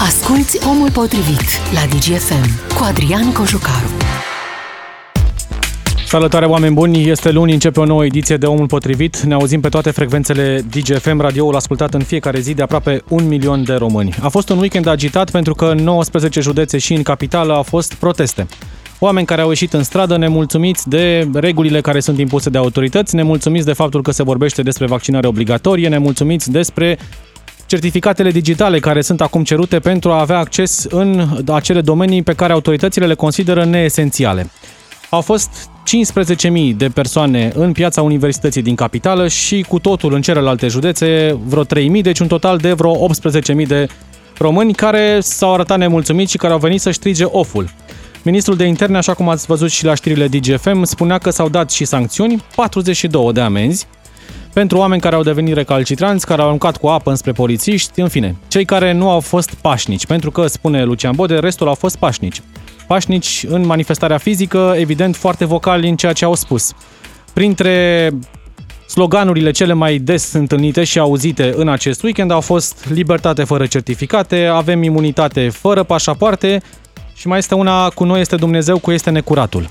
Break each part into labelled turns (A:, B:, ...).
A: Asculți Omul Potrivit la DGFM cu Adrian Cojucaru.
B: Salutare oameni buni, este luni, începe o nouă ediție de Omul Potrivit. Ne auzim pe toate frecvențele DGFM, radioul ascultat în fiecare zi de aproape un milion de români. A fost un weekend agitat pentru că în 19 județe și în capitală au fost proteste. Oameni care au ieșit în stradă nemulțumiți de regulile care sunt impuse de autorități, nemulțumiți de faptul că se vorbește despre vaccinare obligatorie, nemulțumiți despre certificatele digitale care sunt acum cerute pentru a avea acces în acele domenii pe care autoritățile le consideră neesențiale. Au fost 15.000 de persoane în piața universității din capitală și cu totul în celelalte județe vreo 3.000, deci un total de vreo 18.000 de români care s-au arătat nemulțumiți și care au venit să strige oful. Ministrul de interne, așa cum ați văzut și la știrile DGFM, spunea că s-au dat și sancțiuni, 42 de amenzi, pentru oameni care au devenit recalcitranți, care au aruncat cu apă înspre polițiști, în fine, cei care nu au fost pașnici, pentru că, spune Lucian Bode, restul au fost pașnici. Pașnici în manifestarea fizică, evident foarte vocali în ceea ce au spus. Printre sloganurile cele mai des întâlnite și auzite în acest weekend au fost libertate fără certificate, avem imunitate fără pașapoarte și mai este una cu noi este Dumnezeu, cu este necuratul.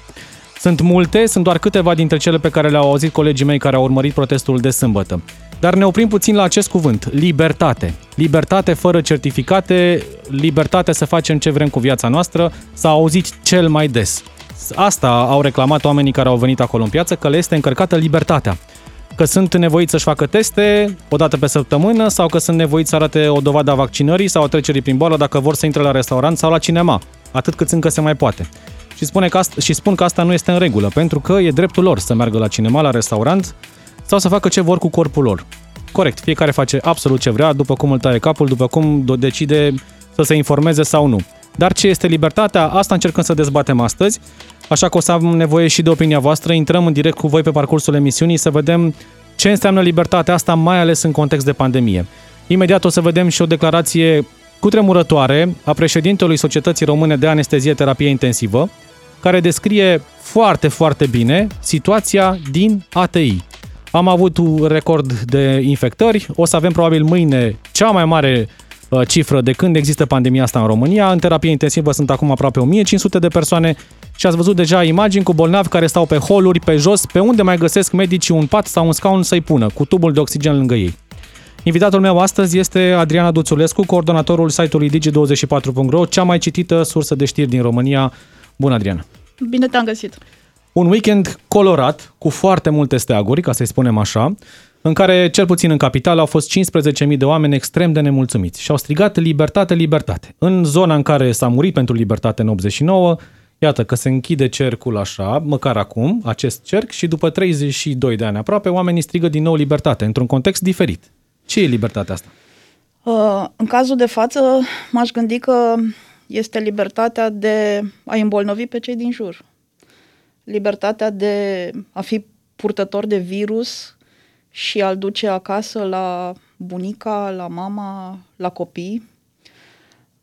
B: Sunt multe, sunt doar câteva dintre cele pe care le-au auzit colegii mei care au urmărit protestul de sâmbătă. Dar ne oprim puțin la acest cuvânt, libertate. Libertate fără certificate, libertate să facem ce vrem cu viața noastră, s-a auzit cel mai des. Asta au reclamat oamenii care au venit acolo în piață, că le este încărcată libertatea. Că sunt nevoiți să-și facă teste o dată pe săptămână sau că sunt nevoiți să arate o dovadă a vaccinării sau a trecerii prin boală dacă vor să intre la restaurant sau la cinema, atât cât încă se mai poate și, spune că asta, și spun că asta nu este în regulă, pentru că e dreptul lor să meargă la cinema, la restaurant sau să facă ce vor cu corpul lor. Corect, fiecare face absolut ce vrea, după cum îl taie capul, după cum decide să se informeze sau nu. Dar ce este libertatea? Asta încercăm să dezbatem astăzi, așa că o să am nevoie și de opinia voastră. Intrăm în direct cu voi pe parcursul emisiunii să vedem ce înseamnă libertatea asta, mai ales în context de pandemie. Imediat o să vedem și o declarație cutremurătoare a președintelui Societății Române de Anestezie Terapie Intensivă, care descrie foarte, foarte bine situația din ATI. Am avut un record de infectări, o să avem probabil mâine cea mai mare uh, cifră de când există pandemia asta în România. În terapie intensivă sunt acum aproape 1500 de persoane și ați văzut deja imagini cu bolnavi care stau pe holuri, pe jos, pe unde mai găsesc medicii un pat sau un scaun să-i pună, cu tubul de oxigen lângă ei. Invitatul meu astăzi este Adriana Duțulescu, coordonatorul site-ului Digi24.ro, cea mai citită sursă de știri din România. Bună, Adriana!
C: Bine te-am găsit!
B: Un weekend colorat, cu foarte multe steaguri, ca să-i spunem așa, în care, cel puțin în capitală, au fost 15.000 de oameni extrem de nemulțumiți și au strigat libertate, libertate. În zona în care s-a murit pentru libertate în 89, iată că se închide cercul așa, măcar acum, acest cerc, și după 32 de ani aproape, oamenii strigă din nou libertate, într-un context diferit. Ce e libertatea asta?
C: Uh, în cazul de față, m-aș gândi că este libertatea de a îmbolnăvi pe cei din jur. Libertatea de a fi purtător de virus și a-l duce acasă la bunica, la mama, la copii.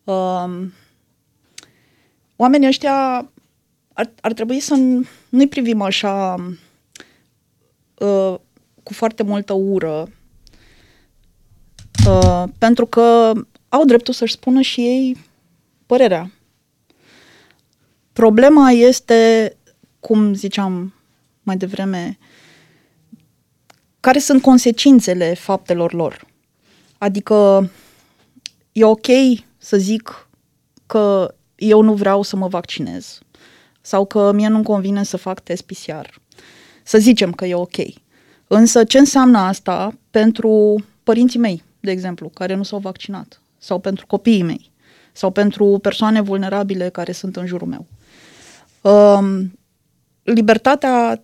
C: Um, oamenii ăștia ar, ar trebui să nu-i privim așa uh, cu foarte multă ură, uh, pentru că au dreptul să-și spună și ei părerea. Problema este, cum ziceam mai devreme, care sunt consecințele faptelor lor. Adică e ok să zic că eu nu vreau să mă vaccinez sau că mie nu-mi convine să fac test PCR. Să zicem că e ok. Însă ce înseamnă asta pentru părinții mei, de exemplu, care nu s-au vaccinat sau pentru copiii mei? Sau pentru persoane vulnerabile care sunt în jurul meu. Um, libertatea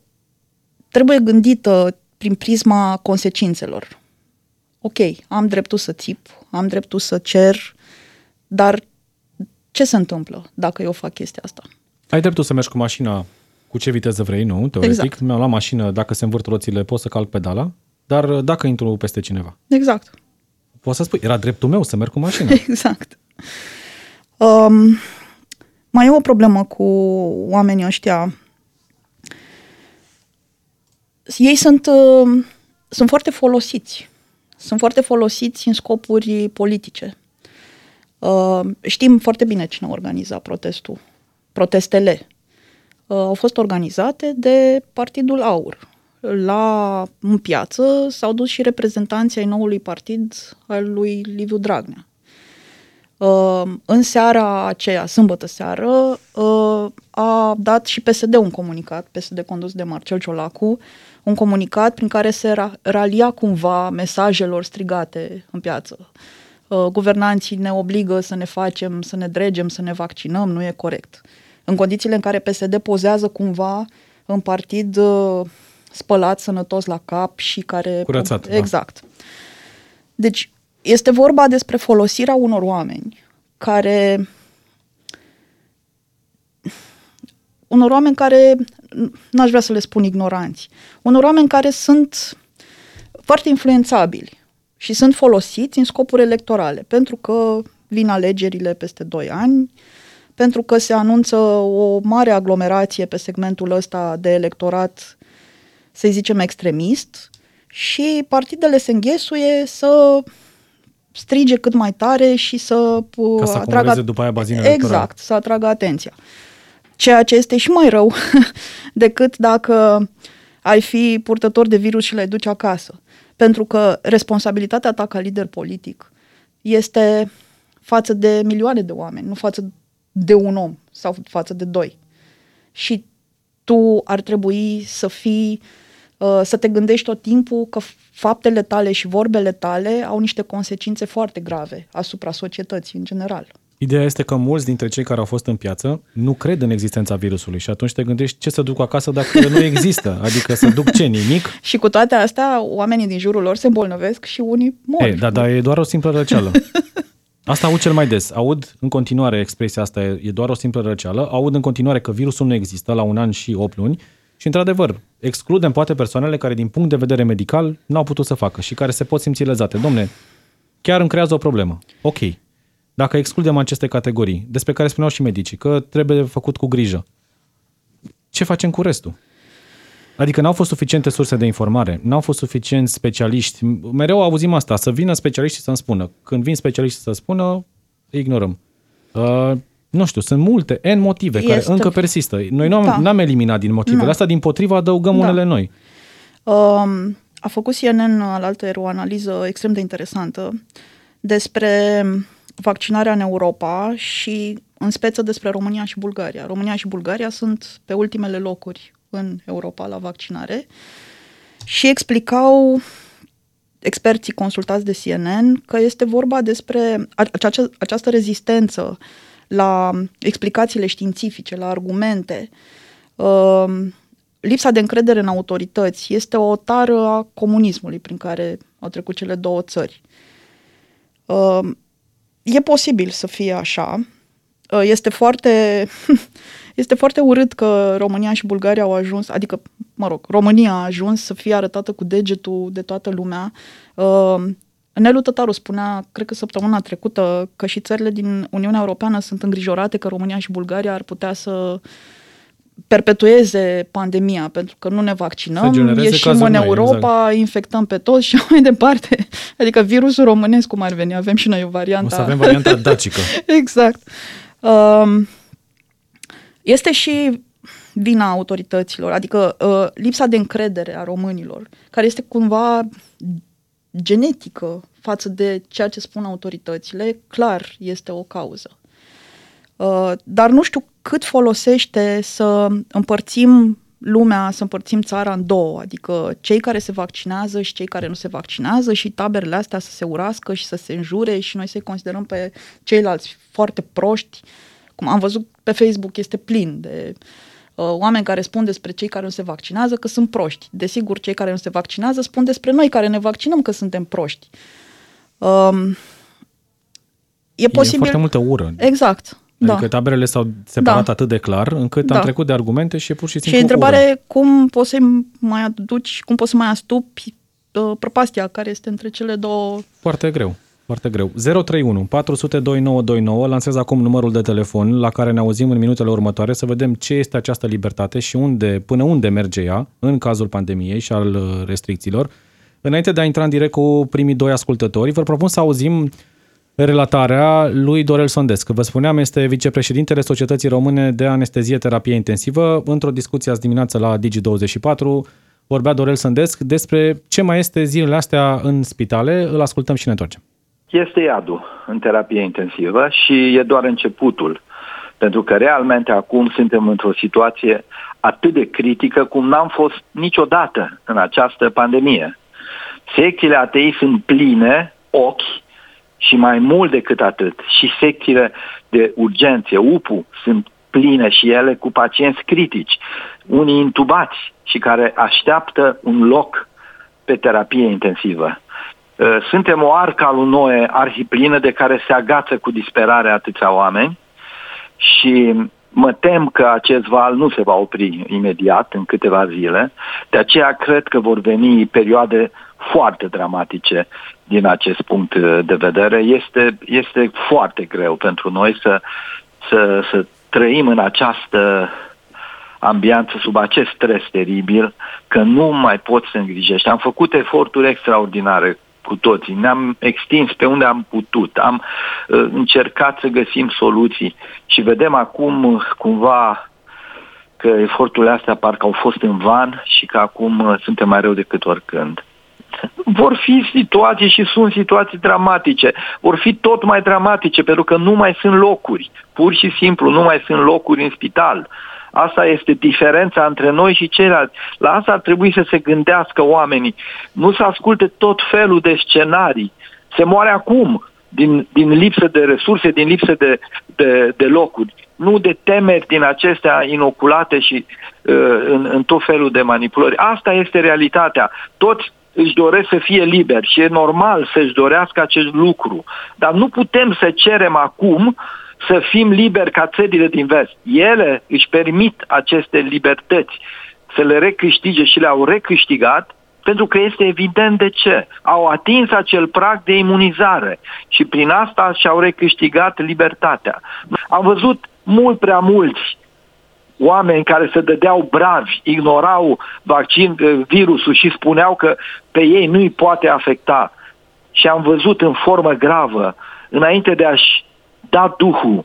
C: trebuie gândită prin prisma consecințelor. Ok, am dreptul să țip, am dreptul să cer, dar ce se întâmplă dacă eu fac chestia asta?
B: Ai dreptul să mergi cu mașina cu ce viteză vrei, nu? Teoretic, exact. mi-am luat mașină, dacă se învârt roțile, pot să calc pedala, dar dacă intru peste cineva.
C: Exact.
B: Poți să spui, era dreptul meu să merg cu mașina.
C: exact. Um, mai e o problemă cu oamenii ăștia. Ei sunt, uh, sunt foarte folosiți. Sunt foarte folosiți în scopuri politice. Uh, știm foarte bine cine organiza protestul, protestele. Uh, au fost organizate de Partidul Aur. La în piață s-au dus și reprezentanții ai noului partid al lui Liviu Dragnea. Uh, în seara aceea, sâmbătă seară, uh, a dat și PSD un comunicat, PSD condus de Marcel Ciolacu, un comunicat prin care se ra- ralia cumva mesajelor strigate în piață. Uh, guvernanții ne obligă să ne facem, să ne dregem, să ne vaccinăm, nu e corect. În condițiile în care PSD pozează cumva în partid uh, spălat, sănătos la cap și care...
B: Curățat, da.
C: Exact. Da. Deci, este vorba despre folosirea unor oameni care unor oameni care, n-aș vrea să le spun ignoranți, unor oameni care sunt foarte influențabili și sunt folosiți în scopuri electorale, pentru că vin alegerile peste 2 ani, pentru că se anunță o mare aglomerație pe segmentul ăsta de electorat, să zicem, extremist, și partidele se înghesuie să strige cât mai tare și să
B: Ca să atragă după aia bazinele
C: Exact, electoral. să atragă atenția. Ceea ce este și mai rău decât dacă ai fi purtător de virus și le duci acasă. Pentru că responsabilitatea ta ca lider politic este față de milioane de oameni, nu față de un om sau față de doi. Și tu ar trebui să fii, uh, să te gândești tot timpul că faptele tale și vorbele tale au niște consecințe foarte grave asupra societății în general.
B: Ideea este că mulți dintre cei care au fost în piață nu cred în existența virusului și atunci te gândești ce să duc acasă dacă nu există, adică să duc ce, nimic?
C: și cu toate astea, oamenii din jurul lor se îmbolnăvesc și unii mor.
B: Ei, da, dar e doar o simplă răceală. Asta aud cel mai des. Aud în continuare expresia asta, e doar o simplă răceală. Aud în continuare că virusul nu există la un an și 8 luni și, într-adevăr, excludem poate persoanele care, din punct de vedere medical, n-au putut să facă și care se pot simți lezate. Domne, chiar îmi creează o problemă. Ok. Dacă excludem aceste categorii, despre care spuneau și medicii, că trebuie făcut cu grijă, ce facem cu restul? Adică n-au fost suficiente surse de informare, n-au fost suficienți specialiști. Mereu auzim asta, să vină specialiștii să-mi spună. Când vin specialiștii să spună, ignorăm. Uh, nu știu, sunt multe, N motive este. care încă persistă. Noi nu am, da. n-am eliminat din motivele nu. astea, din potriva adăugăm da. unele noi.
C: Um, a făcut CNN al altă o analiză extrem de interesantă despre vaccinarea în Europa și în speță despre România și Bulgaria. România și Bulgaria sunt pe ultimele locuri în Europa la vaccinare și explicau experții consultați de CNN că este vorba despre această, această rezistență la explicațiile științifice, la argumente, um, lipsa de încredere în autorități este o tară a comunismului prin care au trecut cele două țări. Um, e posibil să fie așa. Uh, este foarte, este foarte urât că România și Bulgaria au ajuns, adică, mă rog, România a ajuns să fie arătată cu degetul de toată lumea. Uh, Nelu Tătaru spunea, cred că săptămâna trecută, că și țările din Uniunea Europeană sunt îngrijorate că România și Bulgaria ar putea să perpetueze pandemia, pentru că nu ne vaccinăm, ieșim în Europa, exact. infectăm pe toți și mai departe. Adică virusul românesc, cum ar veni, avem și noi o variantă. O
B: să avem varianta dacică.
C: exact. Um, este și vina autorităților, adică uh, lipsa de încredere a românilor, care este cumva genetică față de ceea ce spun autoritățile, clar este o cauză. Uh, dar nu știu cât folosește să împărțim lumea, să împărțim țara în două, adică cei care se vaccinează și cei care nu se vaccinează și taberele astea să se urască și să se înjure și noi să-i considerăm pe ceilalți foarte proști. Cum am văzut pe Facebook, este plin de uh, oameni care spun despre cei care nu se vaccinează că sunt proști. Desigur, cei care nu se vaccinează spun despre noi care ne vaccinăm că suntem proști. Um,
B: e posibil... E foarte multă ură.
C: Exact.
B: Adică da. taberele s-au separat da. atât de clar încât da. am trecut de argumente și e pur și simplu
C: Și întrebare ură. cum poți să mai aduci, cum poți să mai astupi uh, prăpastia care este între cele două...
B: Foarte greu. Foarte greu. 031 400 2929, lansez acum numărul de telefon la care ne auzim în minutele următoare să vedem ce este această libertate și unde, până unde merge ea în cazul pandemiei și al uh, restricțiilor. Înainte de a intra în direct cu primii doi ascultători, vă propun să auzim relatarea lui Dorel Sondesc. Vă spuneam, este vicepreședintele Societății Române de Anestezie Terapie Intensivă. Într-o discuție azi dimineață la Digi24 vorbea Dorel Sondesc despre ce mai este zilele astea în spitale. Îl ascultăm și ne întoarcem.
D: Este iadul în terapie intensivă și e doar începutul. Pentru că realmente acum suntem într-o situație atât de critică cum n-am fost niciodată în această pandemie. Secțiile ATI sunt pline, ochi, și mai mult decât atât, și secțiile de urgențe, UPU, sunt pline și ele cu pacienți critici, unii intubați și care așteaptă un loc pe terapie intensivă. Uh, suntem o arca lui Noe arhiplină de care se agață cu disperare atâția oameni și mă tem că acest val nu se va opri imediat, în câteva zile, de aceea cred că vor veni perioade foarte dramatice din acest punct de vedere. Este, este foarte greu pentru noi să, să, să trăim în această ambianță, sub acest stres teribil, că nu mai poți să îngrijești. Am făcut eforturi extraordinare cu toții, ne-am extins pe unde am putut, am uh, încercat să găsim soluții și vedem acum uh, cumva că eforturile astea parcă au fost în van și că acum uh, suntem mai rău decât oricând. Vor fi situații și sunt situații dramatice. Vor fi tot mai dramatice pentru că nu mai sunt locuri. Pur și simplu nu mai sunt locuri în spital. Asta este diferența între noi și ceilalți. La asta ar trebui să se gândească oamenii. Nu să asculte tot felul de scenarii. Se moare acum din, din lipsă de resurse, din lipsă de, de, de locuri. Nu de temeri din acestea inoculate și uh, în, în tot felul de manipulări. Asta este realitatea. Toți își doresc să fie liberi și e normal să-și dorească acest lucru. Dar nu putem să cerem acum uh, să fim liberi ca țările din vest. Ele își permit aceste libertăți să le recâștige și le-au recâștigat pentru că este evident de ce. Au atins acel prag de imunizare și prin asta și-au recâștigat libertatea. Am văzut mult prea mulți oameni care se dădeau bravi, ignorau vaccin, virusul și spuneau că pe ei nu îi poate afecta. Și am văzut în formă gravă, înainte de a-și dat Duhul,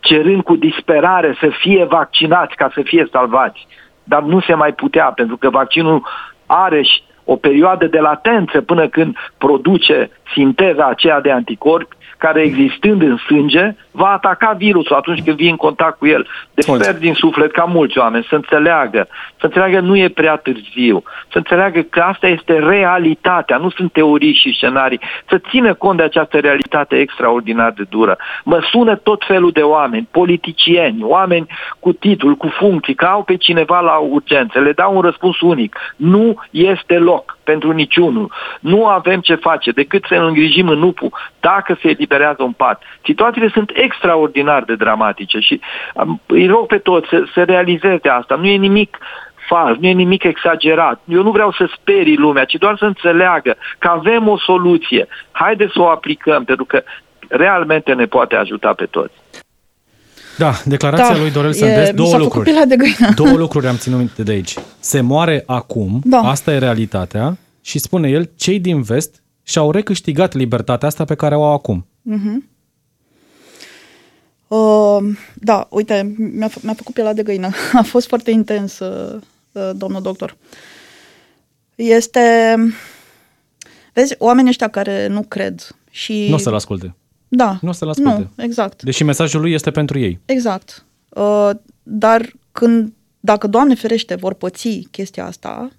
D: cerând cu disperare să fie vaccinați ca să fie salvați. Dar nu se mai putea, pentru că vaccinul are o perioadă de latență până când produce sinteza aceea de anticorpi care existând în sânge va ataca virusul atunci când vii în contact cu el. Deci sper din suflet ca mulți oameni să înțeleagă, să înțeleagă nu e prea târziu, să înțeleagă că asta este realitatea, nu sunt teorii și scenarii, să țină cont de această realitate extraordinar de dură. Mă sună tot felul de oameni, politicieni, oameni cu titlul, cu funcții, că au pe cineva la urgențe, le dau un răspuns unic. Nu este loc pentru niciunul. Nu avem ce face decât să îngrijim în UPU dacă se eliberează un pat. Situațiile sunt extraordinar de dramatice și um, îi rog pe toți să, să realizeze asta. Nu e nimic fals, nu e nimic exagerat. Eu nu vreau să sperii lumea, ci doar să înțeleagă că avem o soluție. Haideți să o aplicăm, pentru că realmente ne poate ajuta pe toți.
B: Da, declarația da, lui Dorel Sândes, două lucruri.
C: De
B: două lucruri am ținut de aici. Se moare acum, da. asta e realitatea, și spune el, cei din vest și-au recâștigat libertatea asta pe care o au acum. Uh-huh.
C: Uh, da, uite, mi-a, f- mi-a făcut pielea de găină. A fost foarte intens, uh, uh, domnul doctor. Este... Vezi, oamenii ăștia care nu cred și...
B: Nu o să-l asculte.
C: Da.
B: Nu o să-l asculte.
C: Nu, exact.
B: Deși mesajul lui este pentru ei.
C: Exact. Uh, dar când, dacă, Doamne ferește, vor păți chestia asta,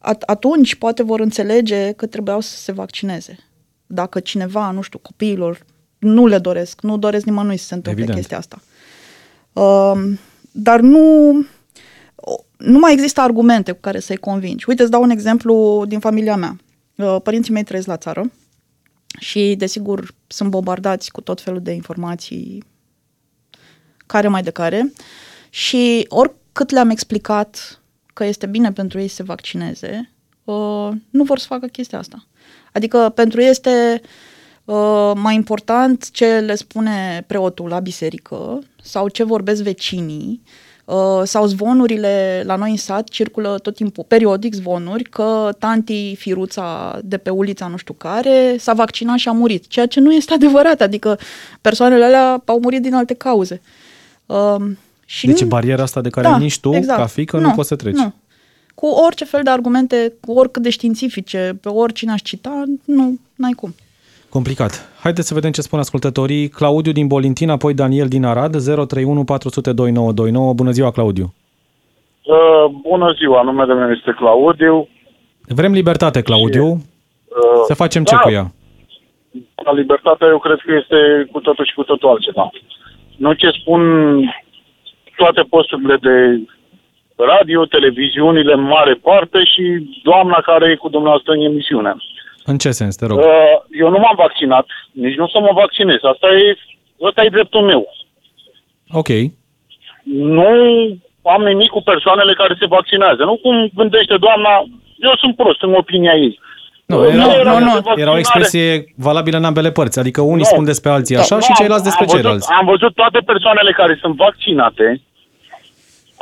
C: at- atunci poate vor înțelege că trebuiau să se vaccineze. Dacă cineva, nu știu, copiilor nu le doresc, nu doresc nimănui să se întâmple Evident. chestia asta. Uh, dar nu, nu mai există argumente cu care să-i convingi. Uite, îți dau un exemplu din familia mea. Uh, părinții mei trăiesc la țară și, desigur, sunt bombardați cu tot felul de informații care mai de care și oricât le-am explicat că este bine pentru ei să se vaccineze, uh, nu vor să facă chestia asta. Adică pentru ei este uh, mai important ce le spune preotul la biserică sau ce vorbesc vecinii Uh, sau zvonurile la noi în sat, circulă tot timpul, periodic zvonuri, că tanti Firuța de pe ulița nu știu care s-a vaccinat și a murit, ceea ce nu este adevărat, adică persoanele alea au murit din alte cauze. Uh,
B: și deci nu... bariera asta de care da, nici tu, exact. ca fică, nu, nu poți să treci. Nu.
C: Cu orice fel de argumente, cu oricât de științifice, pe oricine aș cita, nu, n-ai cum.
B: Complicat. Haideți să vedem ce spun ascultătorii. Claudiu din Bolintin, apoi Daniel din Arad, 031 400 2929. Bună ziua, Claudiu!
E: Uh, bună ziua, numele meu este Claudiu.
B: Vrem libertate, Claudiu. Și, uh, să facem ce da, cu ea?
E: La libertatea eu cred că este cu totul și cu totul altceva. Nu ce spun toate posturile de radio, televiziunile în mare parte și doamna care e cu dumneavoastră în emisiune.
B: În ce sens, te rog? Uh,
E: eu nu m-am vaccinat, nici nu o să mă vaccinez. Asta e, asta e dreptul meu.
B: Ok.
E: Nu am nimic cu persoanele care se vaccinează. Nu cum gândește doamna, eu sunt prost în opinia ei.
B: Nu, era, nu, era, nu, nu. era o expresie valabilă în ambele părți. Adică unii nu. spun despre alții așa da, și ceilalți despre
E: am
B: ceilalți.
E: Văzut, am văzut toate persoanele care sunt vaccinate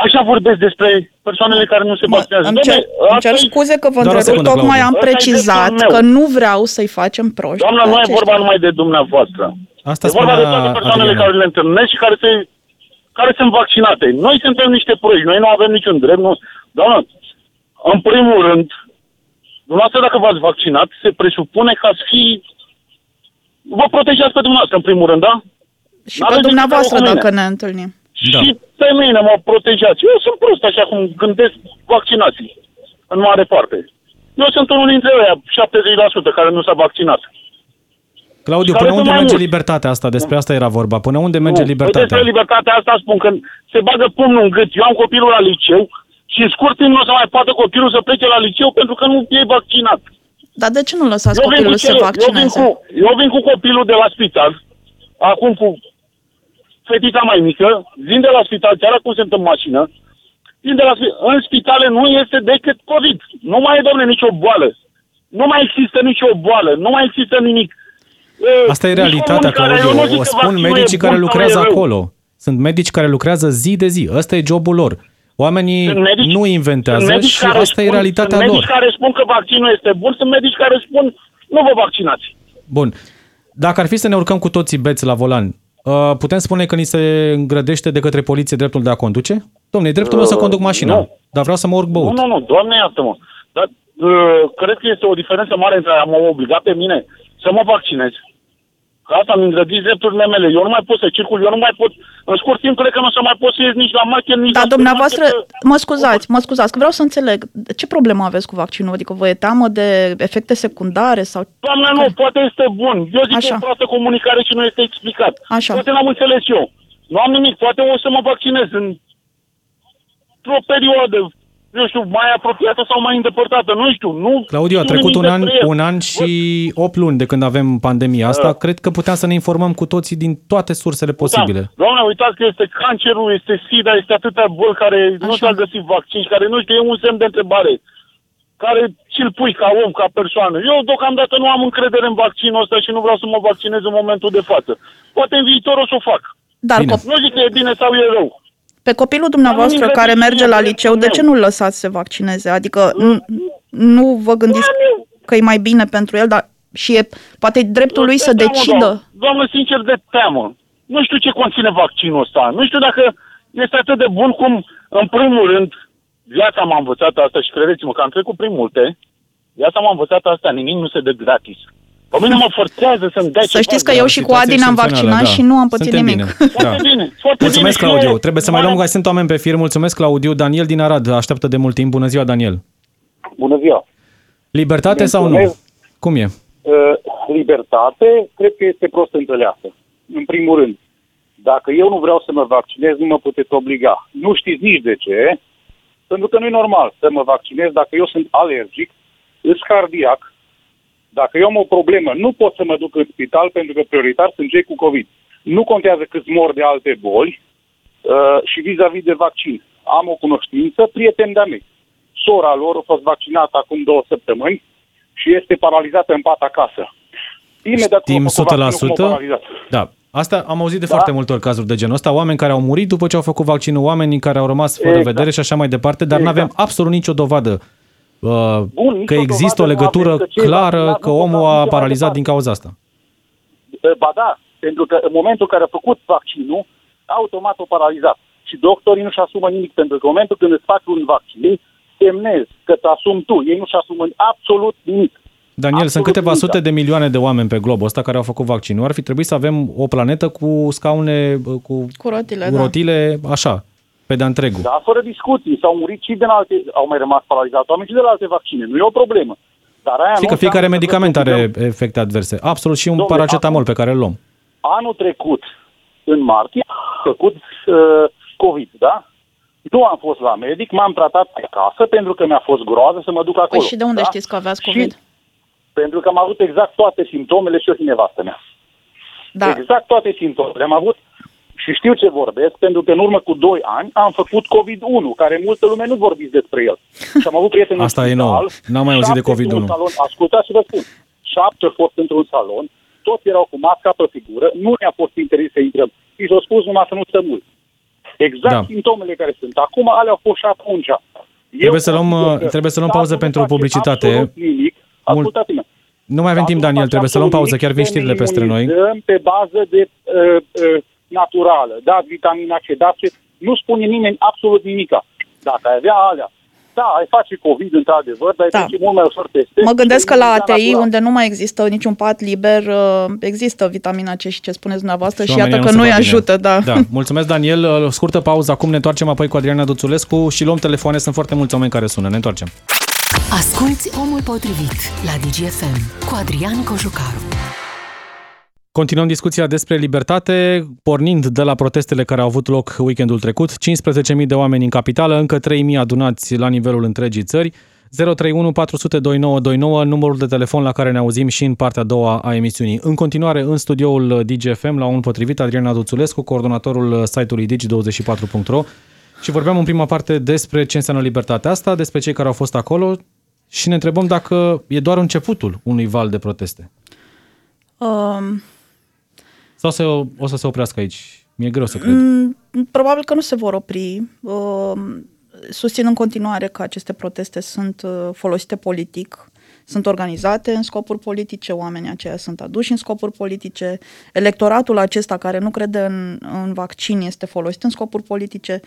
E: Așa vorbesc despre persoanele care nu se vaccinează.
C: Îmi cer, îmi cer scuze că vă întreb, tocmai am precizat că nu vreau să-i facem proști.
E: Doamna, nu e vorba numai de dumneavoastră.
B: Asta
E: e vorba de toate persoanele Adriana. care le întâlnesc și care, se, care sunt vaccinate. Noi suntem niște proști, noi nu avem niciun drept. Nu. Doamna, în primul rând, dumneavoastră dacă v-ați vaccinat, se presupune că ați fi... Vă protejați pe dumneavoastră, în primul rând, da?
C: Și pe dumneavoastră, dacă ne întâlnim.
E: Da. Și pe mine mă protejați. Eu sunt prost așa cum gândesc vaccinații, în mare parte. Eu sunt unul dintre ei, 70% care nu s-a vaccinat.
B: Claudiu, până unde merge mulți. libertatea asta? Despre asta era vorba. Până unde merge nu. Păi libertatea?
E: Despre libertatea asta spun că se bagă pumnul în gât. Eu am copilul la liceu și în scurt timp nu o să mai poată copilul să plece la liceu pentru că nu e vaccinat.
C: Dar de ce nu lăsați eu copilul să vaccineze?
E: Eu vin, cu, eu vin cu copilul de la spital, acum cu fetița mai mică, vin de la spital, chiar acum sunt în mașină, vin de la spital, în spitale nu este decât COVID. Nu mai e, domne, nicio boală. Nu mai există nicio boală, nu mai există nimic.
B: Asta e realitatea, Claudiu. O spun medicii care lucrează acolo. Sunt medici care lucrează zi de zi. Ăsta e jobul lor. Oamenii medici, nu inventează și asta spun, e realitatea
E: sunt
B: lor.
E: medici care spun că vaccinul este bun, sunt medici care spun nu vă vaccinați.
B: Bun. Dacă ar fi să ne urcăm cu toții beți la volan, Uh, putem spune că ni se îngrădește de către poliție dreptul de a conduce? Domne, dreptul meu să conduc mașina, nu. dar vreau să mă urc băut.
E: Nu, nu, nu, doamne iartă-mă. Dar uh, cred că este o diferență mare între a mă obliga pe mine să mă vaccinez Că asta mi îngrădit drepturile mele. Eu nu mai pot să circul, eu nu mai pot... În scurt timp, cred că nu o să mai pot să ies nici la market, nici
C: da,
E: la
C: dumneavoastră, mă scuzați, mă scuzați, că vreau să înțeleg. Ce problemă aveți cu vaccinul? Adică vă e teamă de efecte secundare sau...
E: Doamne, nu, poate este bun. Eu zic Așa. că proastă comunicare și nu este explicat.
C: Așa.
E: Poate n-am înțeles eu. Nu am nimic, poate o să mă vaccinez în o perioadă nu știu, mai apropiată sau mai îndepărtată, nu știu. Nu,
B: Claudiu, a trecut un an, un an și 8 luni de când avem pandemia asta. Uh. Cred că puteam să ne informăm cu toții din toate sursele posibile. Da.
E: Doamne, uitați că este cancerul, este SIDA, este atâtea boli care Așa. nu s-a găsit vaccin și care nu știu, e un semn de întrebare care ți-l pui ca om, ca persoană. Eu deocamdată nu am încredere în vaccinul ăsta și nu vreau să mă vaccinez în momentul de față. Poate în viitor o să o fac.
C: Dar Bine.
E: Nu zic că e bine sau e rău.
C: Pe copilul dumneavoastră care merge la liceu, de ce nu-l lăsați să se vaccineze? Adică nu, nu vă gândiți că e mai bine pentru el, dar și e poate e dreptul lui să decidă?
E: Doamnă, sincer, de teamă. Nu știu ce conține vaccinul ăsta. Nu știu dacă este atât de bun cum, în primul rând, viața m-a învățat asta și credeți-mă că am trecut prin multe, viața m-a învățat asta, nimic nu se dă gratis. Pe mine mă forțează să-mi dea
C: Să știți că eu și cu Adi ne-am vaccinat da. și nu am pățit nimic. Bine.
E: Foarte da. bine. Foarte
B: Mulțumesc, bine. Claudiu. Trebuie să mai luăm, că sunt oameni pe fir. Mulțumesc, Claudiu. Daniel din Arad așteaptă de mult timp. Bună ziua, Daniel.
E: Bună ziua.
B: Libertate sau nu? Cum e? Uh,
E: libertate, cred că este prost înțeleasă. În primul rând, dacă eu nu vreau să mă vaccinez, nu mă puteți obliga. Nu știți nici de ce, pentru că nu e normal să mă vaccinez dacă eu sunt alergic, îs cardiac, dacă eu am o problemă, nu pot să mă duc în spital pentru că prioritar sunt cei cu COVID. Nu contează câți mor de alte boli uh, și vis-a-vis de vaccin. Am o cunoștință, prieten de-a mei. Sora lor a fost vaccinată acum două săptămâni și este paralizată în pat acasă.
B: Imediat Știm 100%? Cum da. Asta am auzit de
F: Da.
B: foarte multe ori cazuri de genul ăsta, oameni care au murit după ce au făcut vaccinul, oameni care au rămas fără
F: Exact.
B: vedere și așa mai departe, dar nu
F: Exact.
B: avem absolut nicio dovadă uh,
F: Bun, nicio
B: că există o
F: dovadă nu
B: legătură
F: avem că cei
B: clară
F: vaccinați
B: că
F: nu pot
B: omul
F: da
B: a
F: nici mai
B: paralizat
F: departe.
B: din cauza asta.
F: Ba da, pentru că în momentul în care a făcut vaccinul, automat o paralizat. Și doctorii nu-și asumă nimic, pentru că în momentul când îți faci un vaccin, semnezi că te asumi tu. Ei nu-și asumă absolut nimic.
B: Daniel, sunt
F: Absolut
B: câteva
F: nimic.
B: sute de milioane de oameni pe globul ăsta care au făcut vaccinul. Ar fi trebuit să avem o planetă cu scaune, cu,
C: Cu rotile,
B: cu
C: da.
B: rotile, așa, pe de întregul.
F: Da, fără discuții. S-au murit și din alte, au mai rămas paralizați oameni și de la alte vaccine. Nu e o problemă. Dar aia
B: Știi
F: nu
B: că fiecare
F: înseamnă că
B: medicament
F: trebuie să
B: are
F: dăm-
B: efecte adverse. Absolut și un
F: Dom'le,
B: paracetamol
F: acum-
B: pe care îl luăm.
F: Anul trecut, în martie, am făcut uh, COVID, da? Nu am fost la medic, m-am tratat pe acasă pentru că mi-a fost groază să mă duc acolo.
C: Păi și de unde
F: da?
C: știți că aveați
F: Și
C: COVID?
F: pentru că am avut exact toate simptomele și eu și nevastă mea.
C: Da.
F: Exact toate simptomele. Am avut și știu ce vorbesc, pentru că în urmă cu 2 ani am făcut COVID-1, care multă lume nu vorbiți despre el. Și am avut prieteni
B: Asta
F: în
B: e
F: spital,
B: nou. N-am mai auzit de
F: șapte
B: COVID-1.
F: într-un Salon. Ascultați și vă spun. Șapte au fost într-un salon, toți erau cu masca pe figură, nu ne-a fost interzis să intrăm. Și s-au spus numai să nu stăm mult. Exact
B: Da.
F: da. simptomele care sunt. Acum alea au fost și atunci. Eu
B: Trebuie să luăm,
F: consider că
B: trebuie să luăm
F: statul
B: pauză
F: nu
B: pentru
F: face
B: publicitate.
F: absolut Nimic. Ascultați-mă.
B: Nu mai avem timp,
F: Statul
B: Daniel,
F: face
B: trebuie să luăm
F: absolut
B: pauză, chiar vin
F: nimic să
B: știrile
F: ne
B: peste noi.
F: imunizăm pe bază de uh, uh, naturală. Dați vitamina C, dați ce... Nu spune nimeni absolut nimica. Dacă ai avea alea, da, ai face COVID într-adevăr, dar
C: Da.
F: ai trece mult mai ușor peste.
C: Mă gândesc că la
F: imuniza
C: ATI,
F: natural.
C: unde nu mai există niciun pat liber, uh, există vitamina C și ce spuneți dumneavoastră și,
B: oamenii
C: iată că
B: se
C: nu-i
B: văd bine.
C: ajută, da.
B: da. Mulțumesc, Daniel. Uh, Scurtă pauză, acum ne întoarcem apoi cu Adriana Duțulescu și luăm telefoane, sunt foarte mulți oameni care sună. Ne întoarcem.
A: Asculți Omul Potrivit la DGFM cu Adrian Cojucaru.
B: Continuăm discuția despre libertate, pornind de la protestele care au avut loc weekendul trecut. 15.000 de oameni în capitală, încă 3.000 adunați la nivelul întregii țări. 031 400 2929, numărul de telefon la care ne auzim și în partea a doua a emisiunii. În continuare, în studioul DGFM, la un potrivit, Adriana Duțulescu, coordonatorul site-ului digi24.ro și vorbeam în prima parte despre ce înseamnă libertatea asta, despre cei care au fost acolo și ne întrebăm dacă e doar începutul unui val de proteste.
C: Um,
B: Sau se, o să se oprească aici? Mi-e greu să cred.
C: Mm, Probabil că nu se vor opri. Um, Susțin în continuare că aceste proteste sunt uh, folosite politic, sunt organizate în scopuri politice, oamenii aceia sunt aduși în scopuri politice, electoratul acesta care nu crede în, în vaccin este folosit în scopuri politice,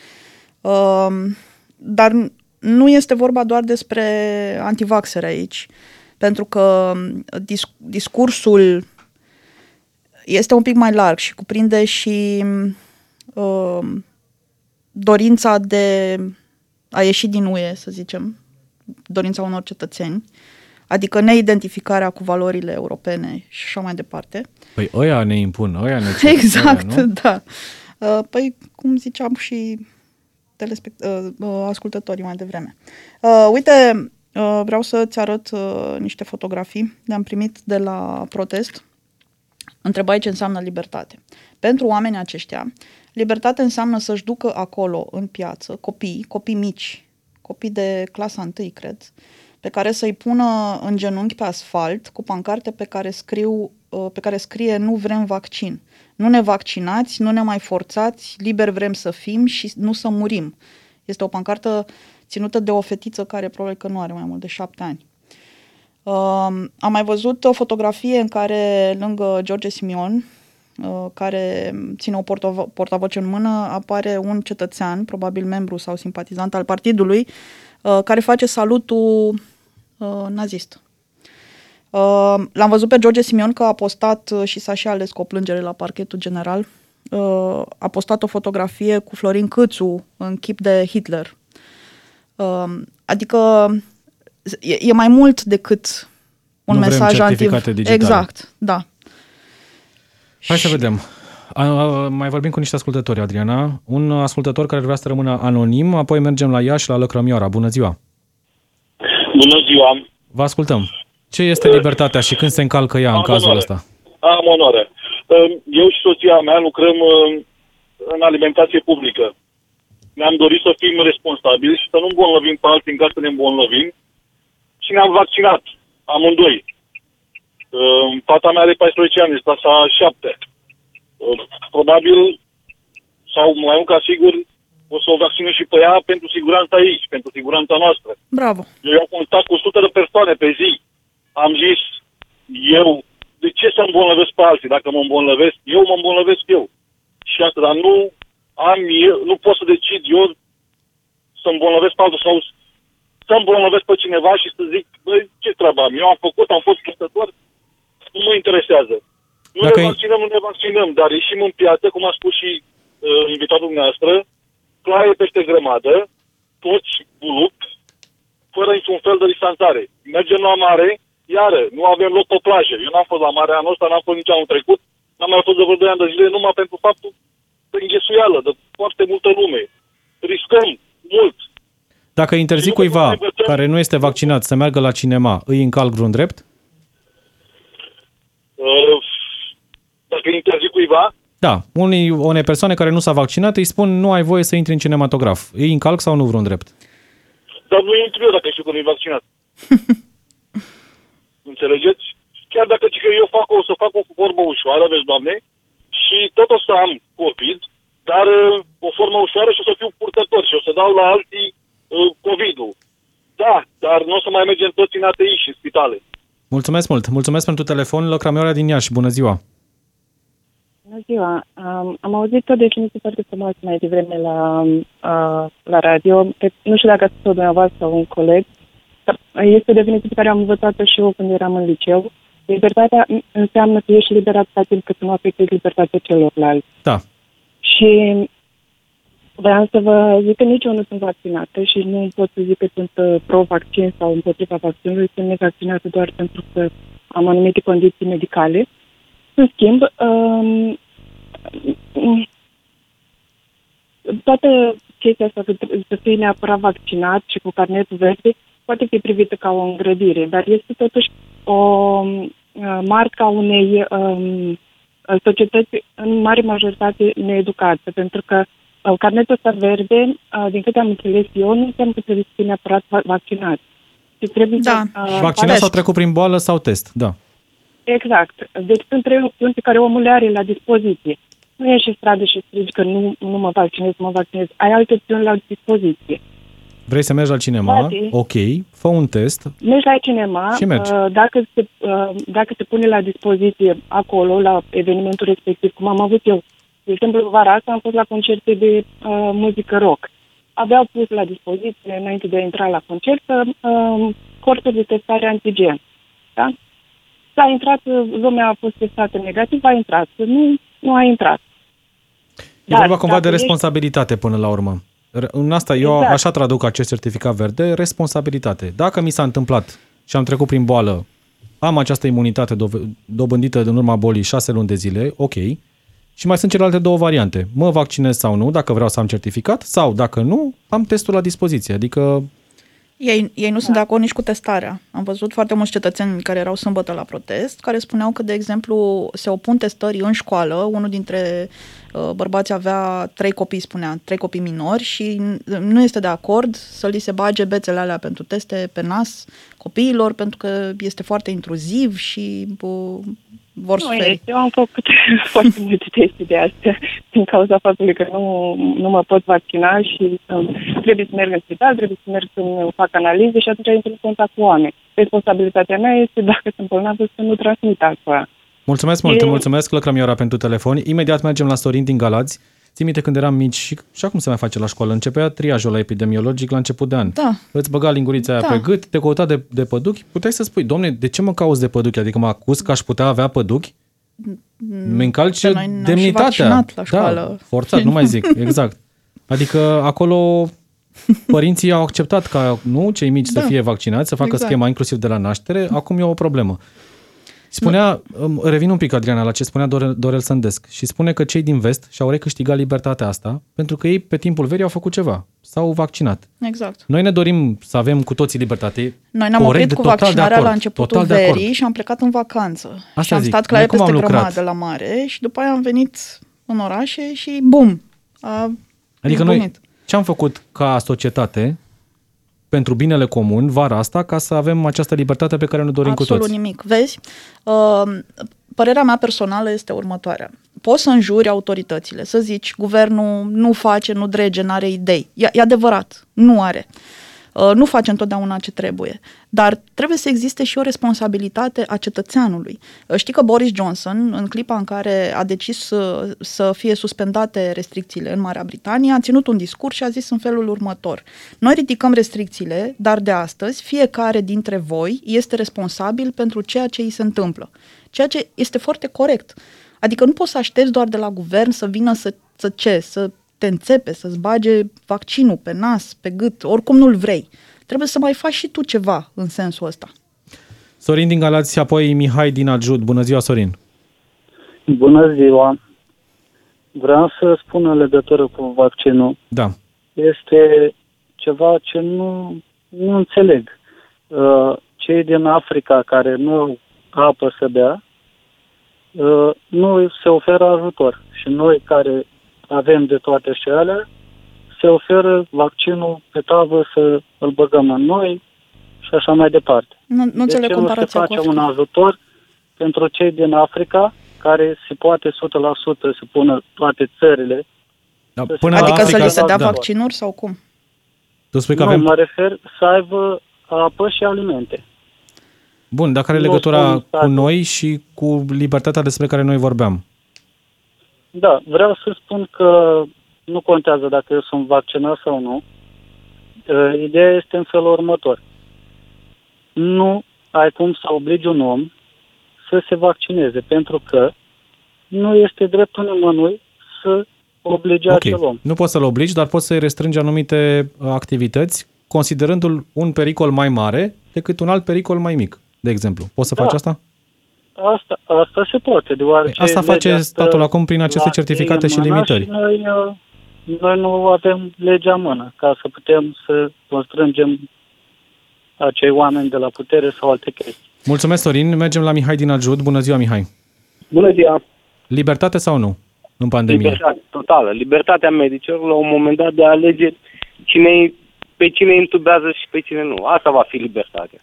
C: Um, dar nu este vorba doar despre antivaxere aici, pentru că dis- discursul este un pic mai larg și cuprinde și uh, dorința de a ieși din UE, să zicem, dorința unor cetățeni, adică neidentificarea cu valorile europene și așa mai departe.
B: Păi ăia ne impun, ăia ne cer,
C: Exact,
B: ăia, nu?
C: da. Uh, Păi, cum ziceam și telespect- uh, uh, ascultătorii mai devreme. Uh, uite, uh, vreau să-ți arăt uh, niște fotografii. Le-am primit de la protest. Întrebai ce înseamnă libertate. Pentru oamenii aceștia, libertate înseamnă să-și ducă acolo, în piață, copii, copii mici, copii de clasa 1, cred, pe care să-i pună în genunchi pe asfalt cu pancarte pe care, scriu, uh, pe care scrie nu vrem vaccin. Nu ne vaccinați, nu ne mai forțați, liber vrem să fim și nu să murim. Este o pancartă ținută de o fetiță care probabil că nu are mai mult de șapte ani. Uh, am mai văzut o fotografie în care, lângă George Simion, uh, care ține o portavo- portavoce în mână, apare un cetățean, probabil membru sau simpatizant al partidului, uh, care face salutul uh, nazist. Uh, l-am văzut pe George Simion că a postat uh, și s-a și ales cu o plângere la parchetul general. Uh, a postat o fotografie cu Florin Câțu în chip de Hitler. Uh, adică e, e mai mult decât un
B: Nu vrem
C: mesaj anti...
B: certificate digitale.
C: Exact, da.
B: Hai să vedem. A, a, mai vorbim cu niște ascultători, Adriana. Un ascultător care vrea să rămână anonim, apoi mergem la Iași, la Lăcrămioara. Bună ziua!
G: Bună ziua!
B: Vă ascultăm. Ce este libertatea și când se încalcă ea în
G: Am
B: cazul
G: onoare.
B: ăsta?
G: Am onoare. Eu și soția mea lucrăm uh, în alimentație publică. Ne-am dorit să fim responsabili și să nu îmbolnăvim pe alții în caz să ne îmbolnăvim și ne-am vaccinat amândoi. Uh, Fata mea are 14 ani, este clasa 7. Uh, Probabil, sau mai mult ca sigur, o să o vaccinez și pe ea pentru siguranța ei și pentru siguranța noastră.
C: Bravo.
G: Eu am contact cu 100 de persoane pe zi. Am zis, eu, de ce să îmbolnăvesc pe alții? Dacă mă îmbolnăvesc, eu mă îmbolnăvesc eu. Și asta, dar nu am eu, nu pot să decid eu să îmbolnăvesc pe altul sau să îmbolnăvesc pe cineva și să zic, băi, ce treabă am? Eu am făcut, am fost purtător, nu mă interesează. Nu
B: Dacă
G: ne
B: e-
G: vaccinăm, nu ne vaccinăm, dar ieșim în piață, cum a spus și uh, invitatul dumneavoastră, claie peste grămadă, toți buluc, fără niciun fel de distanțare. Mergem la mare, iară, nu avem loc pe plajă. Eu n-am fost la mare anul ăsta, n-am fost nici anul trecut, n-am mai fost de vreo 2 ani de zile, numai pentru faptul de înghesuială, de foarte multă lume. Riscăm mult.
B: Dacă interzic
G: Eu nu
B: cuiva
G: pot să învățăm-
B: care nu este vaccinat să meargă la cinema, îi încalc vreun drept?
G: Uh, dacă interzic cuiva,
B: Da, unii, unei persoane care nu s-a vaccinat îi spun nu ai voie să intri în cinematograf. Îi încalc sau nu vreun drept?
G: dar nu intru eu dacă știu că nu e vaccinat. Înțelegeți? Chiar dacă zic că eu fac, o să fac o formă ușoară, vezi, doamne, și tot o să am COVID, dar uh, o formă ușoară și o să fiu purtător și o să dau la alții uh, COVID-ul. Da, dar nu o să mai mergem toți în ATI și în spitale.
B: Mulțumesc mult! Mulțumesc pentru telefon, Lăcramioara din Iași. Bună ziua!
H: Bună ziua! Um, am auzit o definiție foarte frumoasă mai devreme la, uh, la radio. Pe, nu știu dacă ați spus-o dumneavoastră sau un coleg. dar Este o definiție pe care am învățat-o și eu când eram în liceu. Libertatea înseamnă să ești liber atâta timp cât nu afectezi libertatea celorlalți.
B: Da,
H: Și vreau să vă zic că nici eu nu sunt vaccinată și nu pot să zic că sunt uh, pro-vaccin sau împotriva vaccinului. Sunt nevaccinată doar pentru că am anumite condiții medicale. În schimb, um, toată chestia asta că trebuie să fii neapărat vaccinat și cu carnetul verde poate fi privită ca o îngrădire, dar este totuși o uh, marca unei um, societăți în mare majoritate needucate, pentru că uh, carnetul ăsta verde, uh, din câte am înțeles eu, nu înseamnă că trebuie să fii neapărat va- vaccinat. Și trebuie
C: Da.
H: să, uh,
B: vaccinat
C: test.
B: sau trecut prin boală sau test, da.
H: Exact. Deci sunt trei opțiuni pe care omul le are la dispoziție. Nu ieși în stradă și strigi că nu, nu mă vaccinez, mă vaccinez. Ai alte opțiuni la dispoziție.
B: Vrei să mergi la cinema?
H: Poate.
B: Ok, fă un test.
H: Mergi la cinema,
B: Și mergi.
H: uh, dacă, se, uh, dacă se pune la dispoziție acolo, la evenimentul respectiv, cum am avut eu. De exemplu, vara asta am fost la concerte de uh, muzică rock. Aveau pus la dispoziție, înainte de a intra la concert, uh, corturi de testare antigen. Da? S-a intrat, uh, lumea a fost testată negativ, a intrat. Nu, nu a intrat.
B: E vorba cumva de
H: dacă ești-
B: responsabilitate până la urmă. Re- În asta eu
H: Exact.
B: așa traduc acest certificat verde, responsabilitate. Dacă mi s-a întâmplat și am trecut prin boală, am această imunitate dov- dobândită în urma bolii șase luni de zile, ok. Și mai sunt celelalte două variante. Mă vaccinez sau nu, dacă vreau să am certificat, sau dacă nu, am testul la dispoziție. Adică
C: Ei, ei nu sunt de acord nici cu testarea. Am văzut foarte mulți cetățeni care erau sâmbătă la protest, care spuneau că, de exemplu, se opun testării în școală. Unul dintre uh, bărbați avea trei copii, spunea, trei copii minori și n- nu este de acord să li se bage bețele alea pentru teste pe nas copiilor, pentru că este foarte intruziv și uh, vor
H: Nu
C: suferi.
H: este. Eu am făcut foarte multe teste de astea din cauza faptului că nu, nu mă pot vaccina și um, trebuie să merg în spital, trebuie să merg să fac analize și atunci intru în contact cu oameni. Responsabilitatea mea este, dacă sunt bolnavă, să nu transmit altora.
B: Mulțumesc mult,
H: E-
B: mulțumesc Lăcrămiora pentru telefon. Imediat mergem la Sorin din Galați. Ții minte când eram mici și, și acum se mai face la școală. Începea triajul la epidemiologic la început de an.
C: Da.
B: Îți băga lingurița aia
C: Da.
B: pe gât, te căuta de, de păduchi. Puteai să spui, domne, de ce mă cauți de păduchi? Adică mă acuz că aș putea avea păduchi? Mi încalce
C: Pe noi ne-au și
B: demnitatea.
C: vaccinat la școală.
B: Da, forțat, nu mai zic, exact. Adică acolo părinții au acceptat ca nu cei mici să
C: Da.
B: fie vaccinați, să facă
C: Exact.
B: schema inclusiv de la naștere. Acum e o problemă. Spunea, îmi revin un pic, Adriana, la ce spunea Dorel, Dorel Sândesc și spune că cei din vest și-au recâștigat libertatea asta pentru că ei pe timpul verii au făcut ceva, s-au vaccinat.
C: Exact.
B: Noi ne dorim să avem cu toții libertate.
C: Noi ne-am
B: Corect,
C: oprit
B: de
C: cu
B: total de
C: vaccinarea
B: acord,
C: la începutul
B: total de acord.
C: verii și am plecat în vacanță.
B: Asta
C: și am
B: zic.
C: stat clare
B: Noi cum
C: peste
B: am lucrat?
C: grămadă la mare și după aia am venit în orașe și bum! A
B: Adică noi
C: izbucnit.
B: ce am făcut ca societate pentru binele comun vara asta ca să avem această libertate pe care ne dorim
C: Absolut
B: cu toți?
C: nimic. Vezi, uh, părerea mea personală este următoarea. Poți să înjuri autoritățile, să zici, guvernul nu face, nu drege, nu are idei. E, e adevărat, nu are. Uh, nu face întotdeauna ce trebuie. Dar trebuie să existe și o responsabilitate a cetățeanului. Uh, știi că Boris Johnson, în clipa în care a decis să, să fie suspendate restricțiile în Marea Britanie, a ținut un discurs și a zis în felul următor. Noi ridicăm restricțiile, dar de astăzi fiecare dintre voi este responsabil pentru ceea ce îi se întâmplă. Ceea ce este foarte corect. Adică nu poți să aștepți doar de la guvern să vină să, să ce, să te înțepe, să-ți bage vaccinul pe nas, pe gât, oricum nu-l vrei. Trebuie să mai faci și tu ceva în sensul ăsta.
B: Sorin din Galați, apoi Mihai din Ajut. Bună ziua, Sorin!
I: Bună ziua! Vreau să spun în legătură cu vaccinul.
B: Da.
I: Este ceva ce nu, nu înțeleg. Uh, cei din Africa care nu au apă să bea, uh, nu se oferă ajutor. Și noi care avem de toate și alea, se oferă vaccinul pe tavă să îl băgăm în noi și așa mai departe.
C: Nu, nu
I: de ce nu se face un ajutor pentru cei din Africa care se poate 100% să pună toate țările
B: da, până
C: adică
B: Africa,
C: să li se dea
B: da.
C: vaccinuri sau cum?
B: Tu spui că
I: nu,
B: avem...
I: mă refer să aibă apă și alimente.
B: Bun, dacă are
I: Nu
B: legătura
I: spun
B: cu noi și cu libertatea despre care noi vorbeam.
I: Da, vreau să spun că nu contează dacă eu sunt vaccinat sau nu. Uh, Ideea este în felul următor. Nu ai cum să obligi un om să se vaccineze, pentru că nu este dreptul nimănui să oblige
B: Ok,
I: acel om.
B: nu poți să-l obligi, dar poți să-i restrângi anumite uh, activități, considerându-l un pericol mai mare decât un alt pericol mai mic, de exemplu. Poți să
I: Da.
B: faci asta?
I: Asta, asta se poate, deoarece...
B: Asta face
I: legea stă
B: statul acum prin aceste
I: la
B: certificate
I: ei în
B: și
I: mână
B: limitări.
I: Și noi, uh, noi nu avem legea în mână ca să putem să constrângem acei oameni de la putere sau alte chestii.
B: Mulțumesc, Sorin. Mergem la Mihai din Ajut. Bună ziua, Mihai.
J: Bună ziua!
B: Libertate sau nu în pandemie?
J: Libertate totală. Libertatea medicilor la un moment dat de a alege cine, pe cine intubează și pe cine nu. Asta va fi libertatea.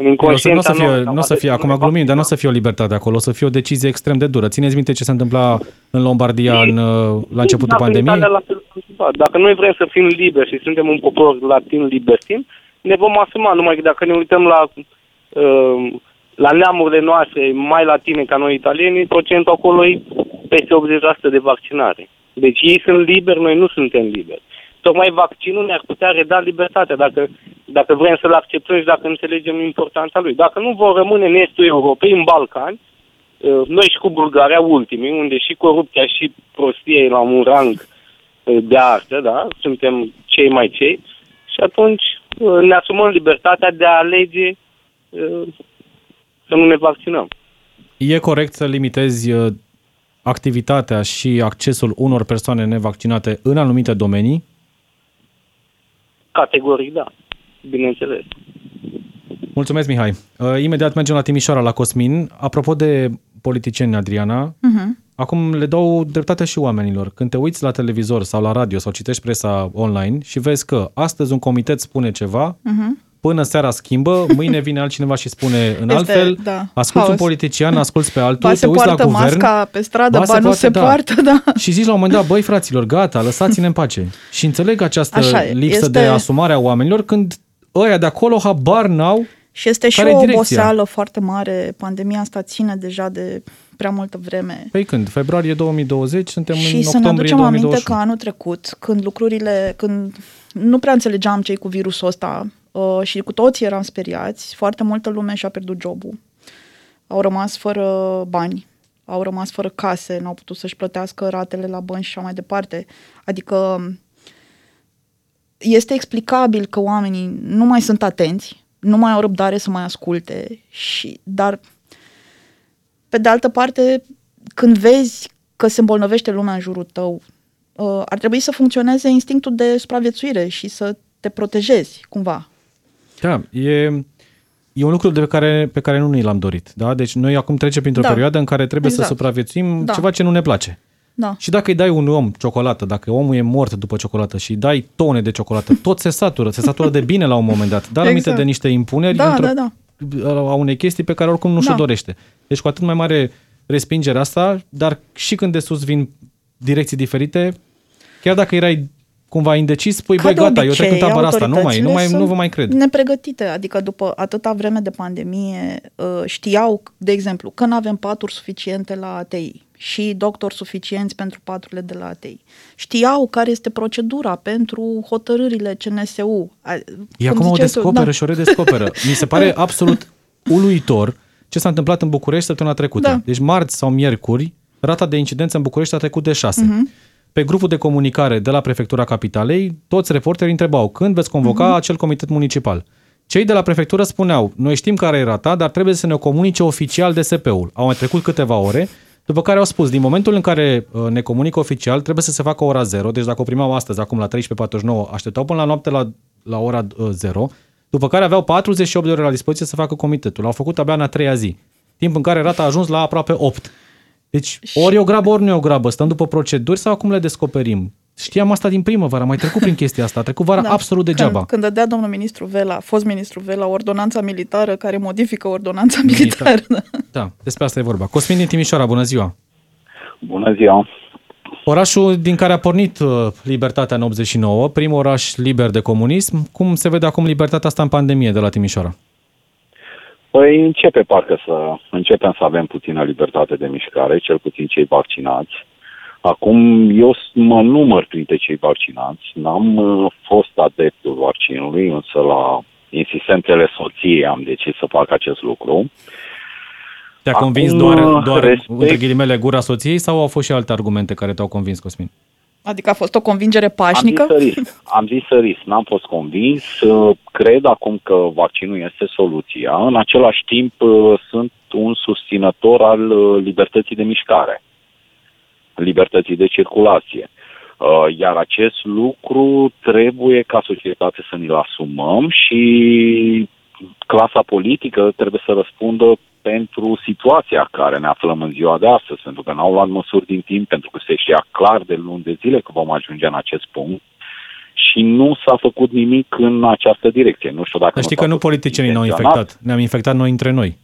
J: În
B: Nu o să, nu o să
J: inconștiența
B: fie,
J: noastră,
B: nu o să
J: va
B: fie,
J: deveni
B: acum glumim, dar nu o să
J: vaccinat.
B: fie o libertate acolo, o să fie o decizie extrem de dură. Țineți minte ce se întâmpla în Lombardia în, uh, la începutul
J: Dacă în
B: pandemiei?
J: Italia la fel s-a întâmplat. Dacă noi vrem să fim liberi și suntem un popor latin libertin, ne vom asuma. Numai că dacă ne uităm la, uh, la neamurile noastre mai latine ca noi italieni, procentul acolo e peste 80% de vaccinare. Deci ei sunt liberi, noi nu suntem liberi. Tocmai vaccinul ne-ar putea reda libertatea dacă, dacă vrem să-l acceptăm și dacă înțelegem importanța lui. Dacă nu vor rămâne în estul Europei, în Balcani, uh, noi și cu Bulgaria ultimii, unde și corupția și prostia e la un rang uh, de artă, da? Suntem cei mai cei. Și atunci uh, ne asumăm libertatea de a alege uh, să nu ne vaccinăm.
B: E corect să limitezi uh, activitatea și accesul unor persoane nevaccinate în anumite domenii?
J: Categoric, da. Bineînțeles.
B: Mulțumesc, Mihai. Uh, Imediat mergem la Timișoara, la Cosmin. Apropo de politicieni, Adriana,
C: Uh-huh.
B: acum le dau dreptate și oamenilor. Când te uiți la televizor sau la radio sau citești presa online și vezi că astăzi un comitet spune ceva,
C: Uh-huh.
B: până seara schimbă, mâine vine altcineva și spune în
C: Este,
B: altfel,
C: da,
B: asculți un
C: haos.
B: politician, asculți pe altul,
C: Ba
B: te
C: se
B: uiți la
C: poartă
B: guvern,
C: masca pe stradă, ba,
B: se
C: nu se
B: da.
C: poartă, da.
B: Și zici la un moment dat, băi fraților, gata, lăsați-ne în pace. Și înțeleg această
C: Așa e,
B: lipsă
C: este-
B: de asumare a oamenilor când ăia de acolo habar n-au
C: Și este și
B: Care e
C: o
B: direcția?
C: oboseală foarte mare. Pandemia asta ține deja de prea multă vreme.
B: Păi când? Februarie 2020, suntem
C: și
B: în
C: să ne
B: octombrie
C: aducem aminte
B: 2021.
C: că anul trecut, când lucrurile, când nu prea înțelegeam cei cu virusul ăsta uh, și cu toții eram speriați, foarte multă lume și-a pierdut jobul. Au rămas fără bani, au rămas fără case, n-au putut să-și plătească ratele la bănci și așa mai departe. Adică este explicabil că oamenii nu mai sunt atenți, nu mai au răbdare să mai asculte, și, dar pe de altă parte, când vezi că se îmbolnăvește lumea în jurul tău, uh, ar trebui să funcționeze instinctul de supraviețuire și să te protejezi cumva.
B: Da, e, e un lucru de pe care, pe care nu ni l-am dorit. Da? Deci noi acum trecem printr-o
C: Da.
B: perioadă în care trebuie
C: Exact.
B: să supraviețuim
C: Da.
B: ceva ce nu ne place.
C: Da.
B: Și dacă îi dai un om ciocolată, dacă omul e mort după ciocolată și îi dai tone de ciocolată, tot se satură, se satură de bine la un moment dat. Dar aminte
C: Exact.
B: de niște impuneri
C: Da,
B: într-o,
C: da, da.
B: a unei chestii pe care oricum nu și-o
C: Da.
B: dorește. Deci cu atât mai mare respingerea asta, dar și când de sus vin direcții diferite, chiar dacă erai cumva indecis, păi
C: Ca
B: băi,
C: de
B: gata, eu
C: obicei,
B: trec în tabăra asta, nu mai, nu mai,
C: autoritățile
B: nu vă
C: sunt
B: mai cred.
C: Nepregătite, adică după atâta vreme de pandemie uh, știau, de exemplu, că nu avem paturi suficiente la ATI și doctori suficienți pentru paturile de la ATI. Știau care este procedura pentru hotărârile CNSU. A-
B: E
C: cum
B: acum o
C: ziceai tu,
B: descoperă
C: da.
B: și o redescoperă. Mi se pare absolut uluitor ce s-a întâmplat în București săptămâna trecută.
C: Da.
B: Deci marți sau miercuri, rata de incidență în București a trecut de 6.
C: Mhm.
B: Pe grupul de comunicare de la Prefectura Capitalei, toți reporterii întrebau când veți convoca
C: Mhm.
B: acel comitet municipal. Cei de la prefectură spuneau, noi știm care e rata, dar trebuie să ne o comunice oficial DSP-ul. Au mai trecut câteva ore, după care au spus, din momentul în care uh, ne comunică oficial, trebuie să se facă ora 0, deci dacă o primau astăzi, acum la 13.49, așteptau până la noapte la, la ora uh, 0, după care aveau 48 de ore la dispoziție să facă comitetul. Au făcut abia în a treia zi, timp în care rata a ajuns la aproape 8. Deci ori e o grabă, ori nu e o grabă. Stăm după proceduri sau acum le descoperim? Știam asta din primăvară, am mai trecut prin chestia asta, a trecut vara da. absolut degeaba.
C: Când, când dădea domnul ministru Vela, fost ministru Vela, ordonanța militară care modifică ordonanța
B: Militar.
C: militară. Da.
B: Da, despre asta e vorba. Cosmin din Timișoara, bună ziua!
K: Bună ziua!
B: Orașul din care a pornit uh, libertatea în 89, primul oraș liber de comunism, cum se vede acum libertatea asta în pandemie de la Timișoara?
K: Păi începe parcă să începem să avem puțină libertate de mișcare, cel puțin cei vaccinați. Acum eu s- mă număr printre cei vaccinați, n-am uh, fost adeptul vaccinului, însă la insistențele soției am decis să fac acest lucru.
B: Te-a
K: Acum,
B: convins doar, doar
K: respect-
B: între ghilimele, gura soției sau au fost și alte argumente care te-au convins, Cosmin?
C: Adică a fost o convingere pașnică?
K: Am zis să risc. Am zis să risc. N-am fost convins. Uh, Cred acum că vaccinul este soluția. În același timp, uh, sunt un susținător al uh, libertății de mișcare, libertății de circulație. Uh, Iar acest lucru trebuie ca societate să ni-l asumăm și clasa politică trebuie să răspundă pentru situația care ne aflăm în ziua de astăzi, pentru că n-au luat măsuri din timp, pentru că se știa clar de luni de zile că vom ajunge în acest punct și nu s-a făcut nimic în această direcție. Nu știu dacă
B: Dar știi
K: s-a
B: că nu
K: făcut
B: politicienii ne-au
K: intenționat.
B: infectat, ne-am infectat noi între noi.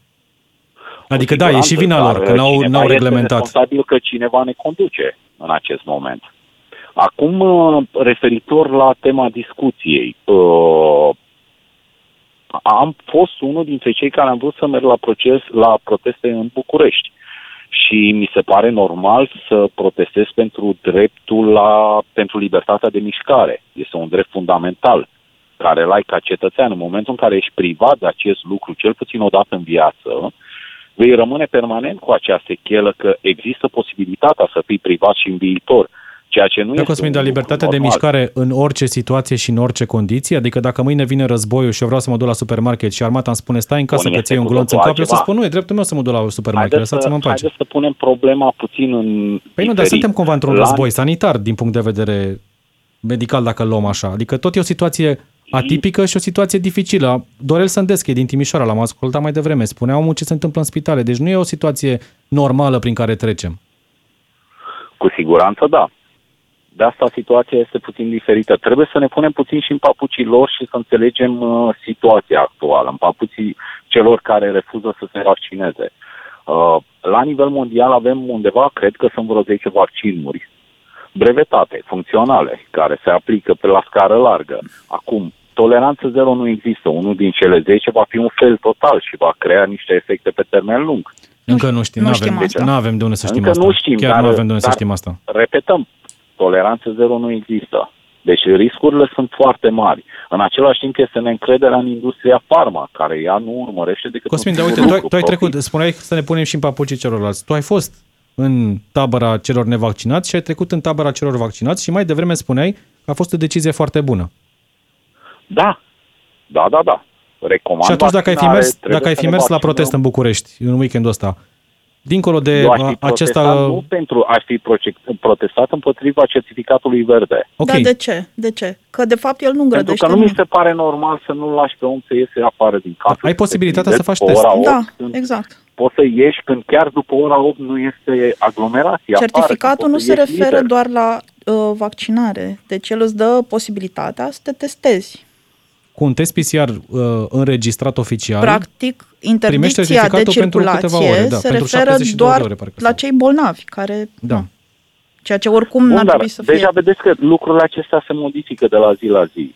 K: Cu
B: Adică da, e și
K: siguranță,
B: vina lor,
K: dar
B: că n-au,
K: cineva
B: n-au
K: este
B: reglementat.
K: responsabil că cineva ne conduce în acest moment. Acum, uh, referitor la tema discuției, uh, am fost unul dintre cei care am vrut să merg la, proces, la proteste în București. Și mi se pare normal să protestez pentru dreptul la, pentru libertatea de mișcare. Este un drept fundamental care îl ai ca cetățean. În momentul în care ești privat de acest lucru, cel puțin o dată în viață, vei rămâne permanent cu acea sechelă că există posibilitatea să fii privat și în viitor. Ceea ce nu
B: Da,
K: este
B: Cosmin,
K: un
B: dar
K: lucru
B: libertatea de
K: normal.
B: mișcare în orice situație și în orice condiție? Adică dacă mâine vine războiul și eu vreau să mă duc la supermarket și armata îmi spune stai în casă
K: Bun,
B: că
K: este
B: ți un
K: cu
B: glonț în
K: totul
B: cap, eu să
K: altceva.
B: spun nu, e dreptul meu să mă duc la supermarket,
K: Haideți să,
B: lăsați-mă în pace.
K: haideți să punem problema puțin în
B: Păi nu, dar
K: diferit.
B: suntem cumva într-un
K: La-
B: război sanitar din punct de vedere medical, dacă îl luăm așa. Adică tot e o situație atipică și o situație dificilă. Dorel Sândescu e din Timișoara, l-am ascultat mai devreme. Spunea omul ce se întâmplă în spitale. Deci nu e o situație normală prin care trecem.
K: Cu siguranță, da. De asta situația este puțin diferită. Trebuie să ne punem puțin și în papucii lor și să înțelegem uh, situația actuală, în papucii celor care refuză să se vaccineze. Uh, la nivel mondial avem undeva, cred că sunt vreo 10 vaccinuri brevetate, funcționale, care se aplică pe la scară largă. Acum, toleranță zero nu există. Unul din cele 10 va fi un fel total și va crea niște efecte pe termen lung.
B: Încă nu știm,
C: nu
B: nu
C: știm
B: avem,
C: asta.
B: nu avem de unde să știm
K: Încă
B: asta.
K: nu știm,
B: Chiar
K: dar-
B: nu avem de unde să
K: dar-
B: știm asta.
K: repetăm, toleranță zero nu există. Deci riscurile sunt foarte mari. În același timp este neîncrederea în industria farma, care ea nu urmărește decât
B: Cosmin,
K: un
B: dar uite,
K: singur
B: tu, ai-
K: lucru,
B: tu ai
K: profit.
B: trecut, spuneai să ne punem și în papucii celorlalți. Tu ai fost în tabăra celor nevaccinați și ai trecut în tabăra celor vaccinați și mai devreme spuneai că a fost o decizie foarte bună.
K: Da, da, da, da. Recomand
B: și atunci dacă ai fi
K: vaccinare,
B: mers,
K: trebuie
B: dacă ai
K: să
B: fi
K: ne
B: mers la
K: vaccinăm.
B: protest în București în weekendul ăsta, dincolo de
K: Eu aș
B: a,
K: fi
B: acesta...
K: protestat nu pentru, aș fi proce- protestat împotriva certificatului verde.
B: Ok,
C: Da, de ce? De ce? Că de fapt el nu
K: Pentru
C: îngrădește
K: că nu mi
C: nimic.
K: se pare normal să nu lași pe om să iese afară din casă.
B: Ai
K: să
B: posibilitatea
K: te
B: să faci
K: plimbezi
B: test.
K: pe ora 8,
C: Da,
K: când
C: exact.
K: Poți să ieși când chiar după ora 8 nu este aglomerație. afară,
C: Certificatul
K: când
C: nu
K: poți
C: se
K: să ieși
C: referă
K: liber.
C: doar la uh, vaccinare, deci el îți dă posibilitatea să te testezi.
B: Cu un test PCR uh, înregistrat oficial,
C: Practic,
B: primește
C: interdicția de
B: certificatul pentru
C: circulație
B: câteva ore, da,
C: se
B: pentru
C: referă
B: 72
C: doar
B: de ore, parcă
C: la cei bolnavi, care,
B: Da.
C: ceea ce oricum
K: Bun,
C: n-ar
K: dar
C: trebui să fie.
K: deja vedeți că lucrurile acestea se modifică de la zi la zi.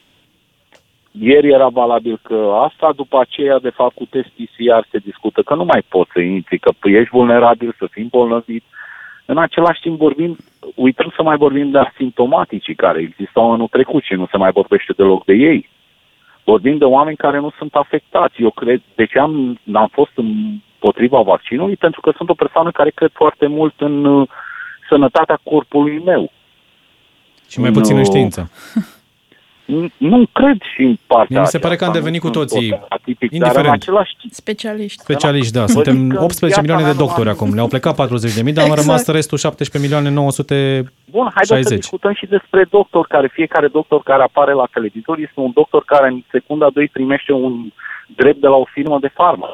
K: Ieri era valabil că asta, după aceea, de fapt, cu test PCR se discută că nu mai poți să intri, că ești vulnerabil, să fii îmbolnăvit. În același timp vorbim, uităm să mai vorbim de asimptomaticii care existau anul trecut și nu se mai vorbește deloc de ei. Vorbim de oameni care nu sunt afectați. Eu cred, de ce am, am fost împotriva vaccinului? Pentru că sunt o persoană care cred foarte mult în uh, sănătatea corpului meu.
B: și mai puțin în
K: Nu.
B: știință.
K: Nu- Nu cred și în partea
B: Mie mi se pare că am
K: aceasta,
B: devenit
K: nu
B: cu
K: sunt
B: toții,
K: tot atipic, dar
B: indiferent.
K: în același timp,
C: Specialiști.
B: Specialiști, da.
K: Văd
B: Suntem
K: că
B: 18
K: viața
B: milioane de
K: mea nu
B: doctori
K: am-
B: acum. Le-au plecat 40 de mii, dar au
C: Exact.
B: rămas restul 17 milioane 900
K: Bun, haideți să
B: 60.
K: discutăm și despre doctor, care fiecare doctor care apare la televizor este un doctor care în secunda 2 primește un drept de la o firmă de farmă.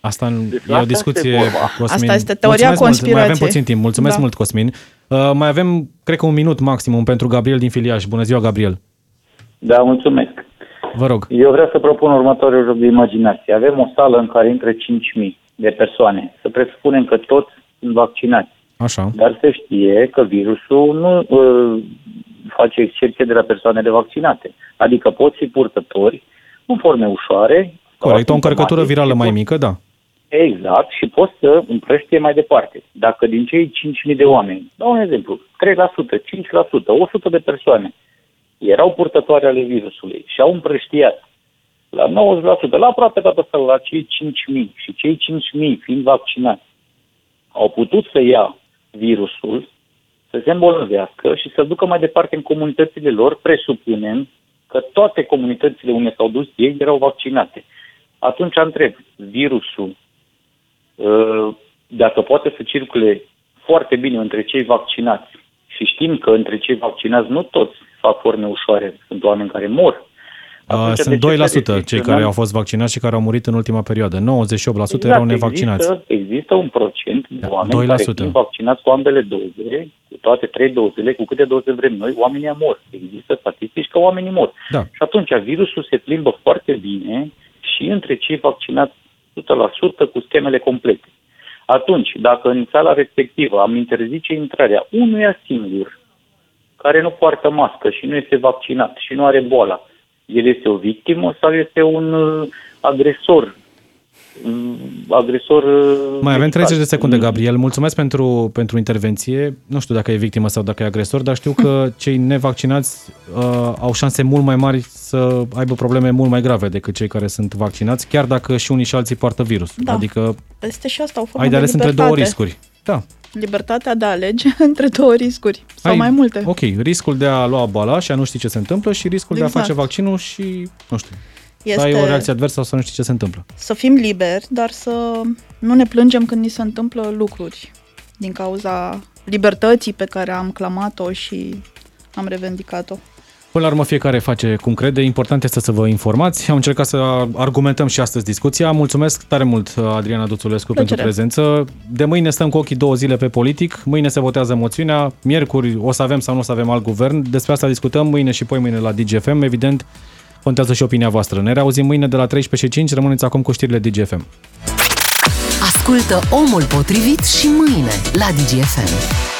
B: Asta în-
K: Deci
B: e o
K: asta
B: discuție,
K: este vorba.
B: Cosmin.
C: Asta este teoria
B: Mulțumesc Mult. Mai avem
C: conspirației.
B: puțin timp. Mulțumesc
C: Da.
B: mult, Cosmin. Uh, mai avem, cred că un minut maximum pentru Gabriel din Filiaș. Bună ziua, Gabriel.
L: Da, mulțumesc.
B: Vă rog.
L: Eu vreau să propun următorul joc de imaginație. Avem o sală în care intră 5.000 de persoane. Să presupunem că toți sunt vaccinați.
B: Așa.
L: Dar se știe că virusul nu uh, face excepție de la persoanele vaccinate. Adică pot fi purtători în forme ușoare.
B: Corect, o încărcătură
L: asimptomatici
B: virală
L: și
B: mai
L: pot-
B: mică, da.
L: Exact, și poți să împrăștie mai departe. Dacă din cei 5.000 de oameni, dau un exemplu, 3%, 5%, 100 de persoane erau purtătoare ale virusului și au împrăștiat la 90%, la aproape toată asta, la cei 5.000 și cei 5.000 fiind vaccinați, au putut să ia virusul, să se îmbolnăvească și să ducă mai departe în comunitățile lor, presupunem că toate comunitățile unde s-au dus ei erau vaccinate. Atunci întreb, virusul, uh, dacă poate să circule foarte bine între cei vaccinați și știm că între cei vaccinați nu toți fac forme ușoare, sunt oameni care mor.
B: Uh,
L: Atunci, de
B: sunt
L: ce
B: 2%
L: să
B: cei
L: restricționăm?
B: care au fost vaccinați și care au murit în ultima perioadă. 98%
L: Exact,
B: erau nevaccinați.
L: Există, există un procent de
B: Da,
L: oameni
B: 2%.
L: care fiind vaccinați cu ambele doze, cu toate trei dozele, cu câte doze vrem noi, oamenii mor. Există statistici că oamenii mor.
B: Da.
L: Și atunci virusul se plimbă foarte bine și între cei vaccinați 100% cu schemele complete. Atunci, dacă în sala respectivă am interzice intrarea unuia singur care nu poartă mască și nu este vaccinat și nu are boala, el este o victimă sau este un uh, agresor? Mm, Agresor. uh,
B: Mai avem
L: medical?
B: 30 de secunde,
L: Mm.
B: Gabriel. Mulțumesc pentru, pentru intervenție. Nu știu dacă e victimă sau dacă e agresor, dar știu că cei nevaccinați uh, au șanse mult mai mari să aibă probleme mult mai grave decât cei care sunt vaccinați, chiar dacă și unii și alții poartă virus.
C: Da.
B: Adică
C: Este și asta o formă
B: ai de ales între
C: libertate.
B: două riscuri. Da.
C: Libertatea de a alege între două riscuri sau
B: ai,
C: mai multe.
B: Ok, riscul de a lua boala și a nu ști ce se întâmplă și riscul de a
C: Exact.
B: face vaccinul și, nu știu,
C: Este
B: să ai o reacție adversă sau să nu știi ce se întâmplă.
C: să fim liberi, dar să nu ne plângem când ni se întâmplă lucruri din cauza libertății pe care am clamat-o și am revendicat-o.
B: Până la urmă fiecare face cum crede, important este să vă informați. Am încercat să argumentăm și astăzi discuția. Mulțumesc tare mult, Adriana Duțulescu, pentru
C: Plăcere.
B: prezență. De mâine stăm cu ochii două zile pe politic, mâine se votează moțiunea, miercuri o să avem sau nu o să avem alt guvern. Despre asta discutăm mâine și poi mâine la DGFM. Evident, contează și opinia voastră. Ne reauzim mâine de la 13.05, rămâneți acum cu știrile DGFM.
A: Ascultă Omul Potrivit și mâine la DGFM.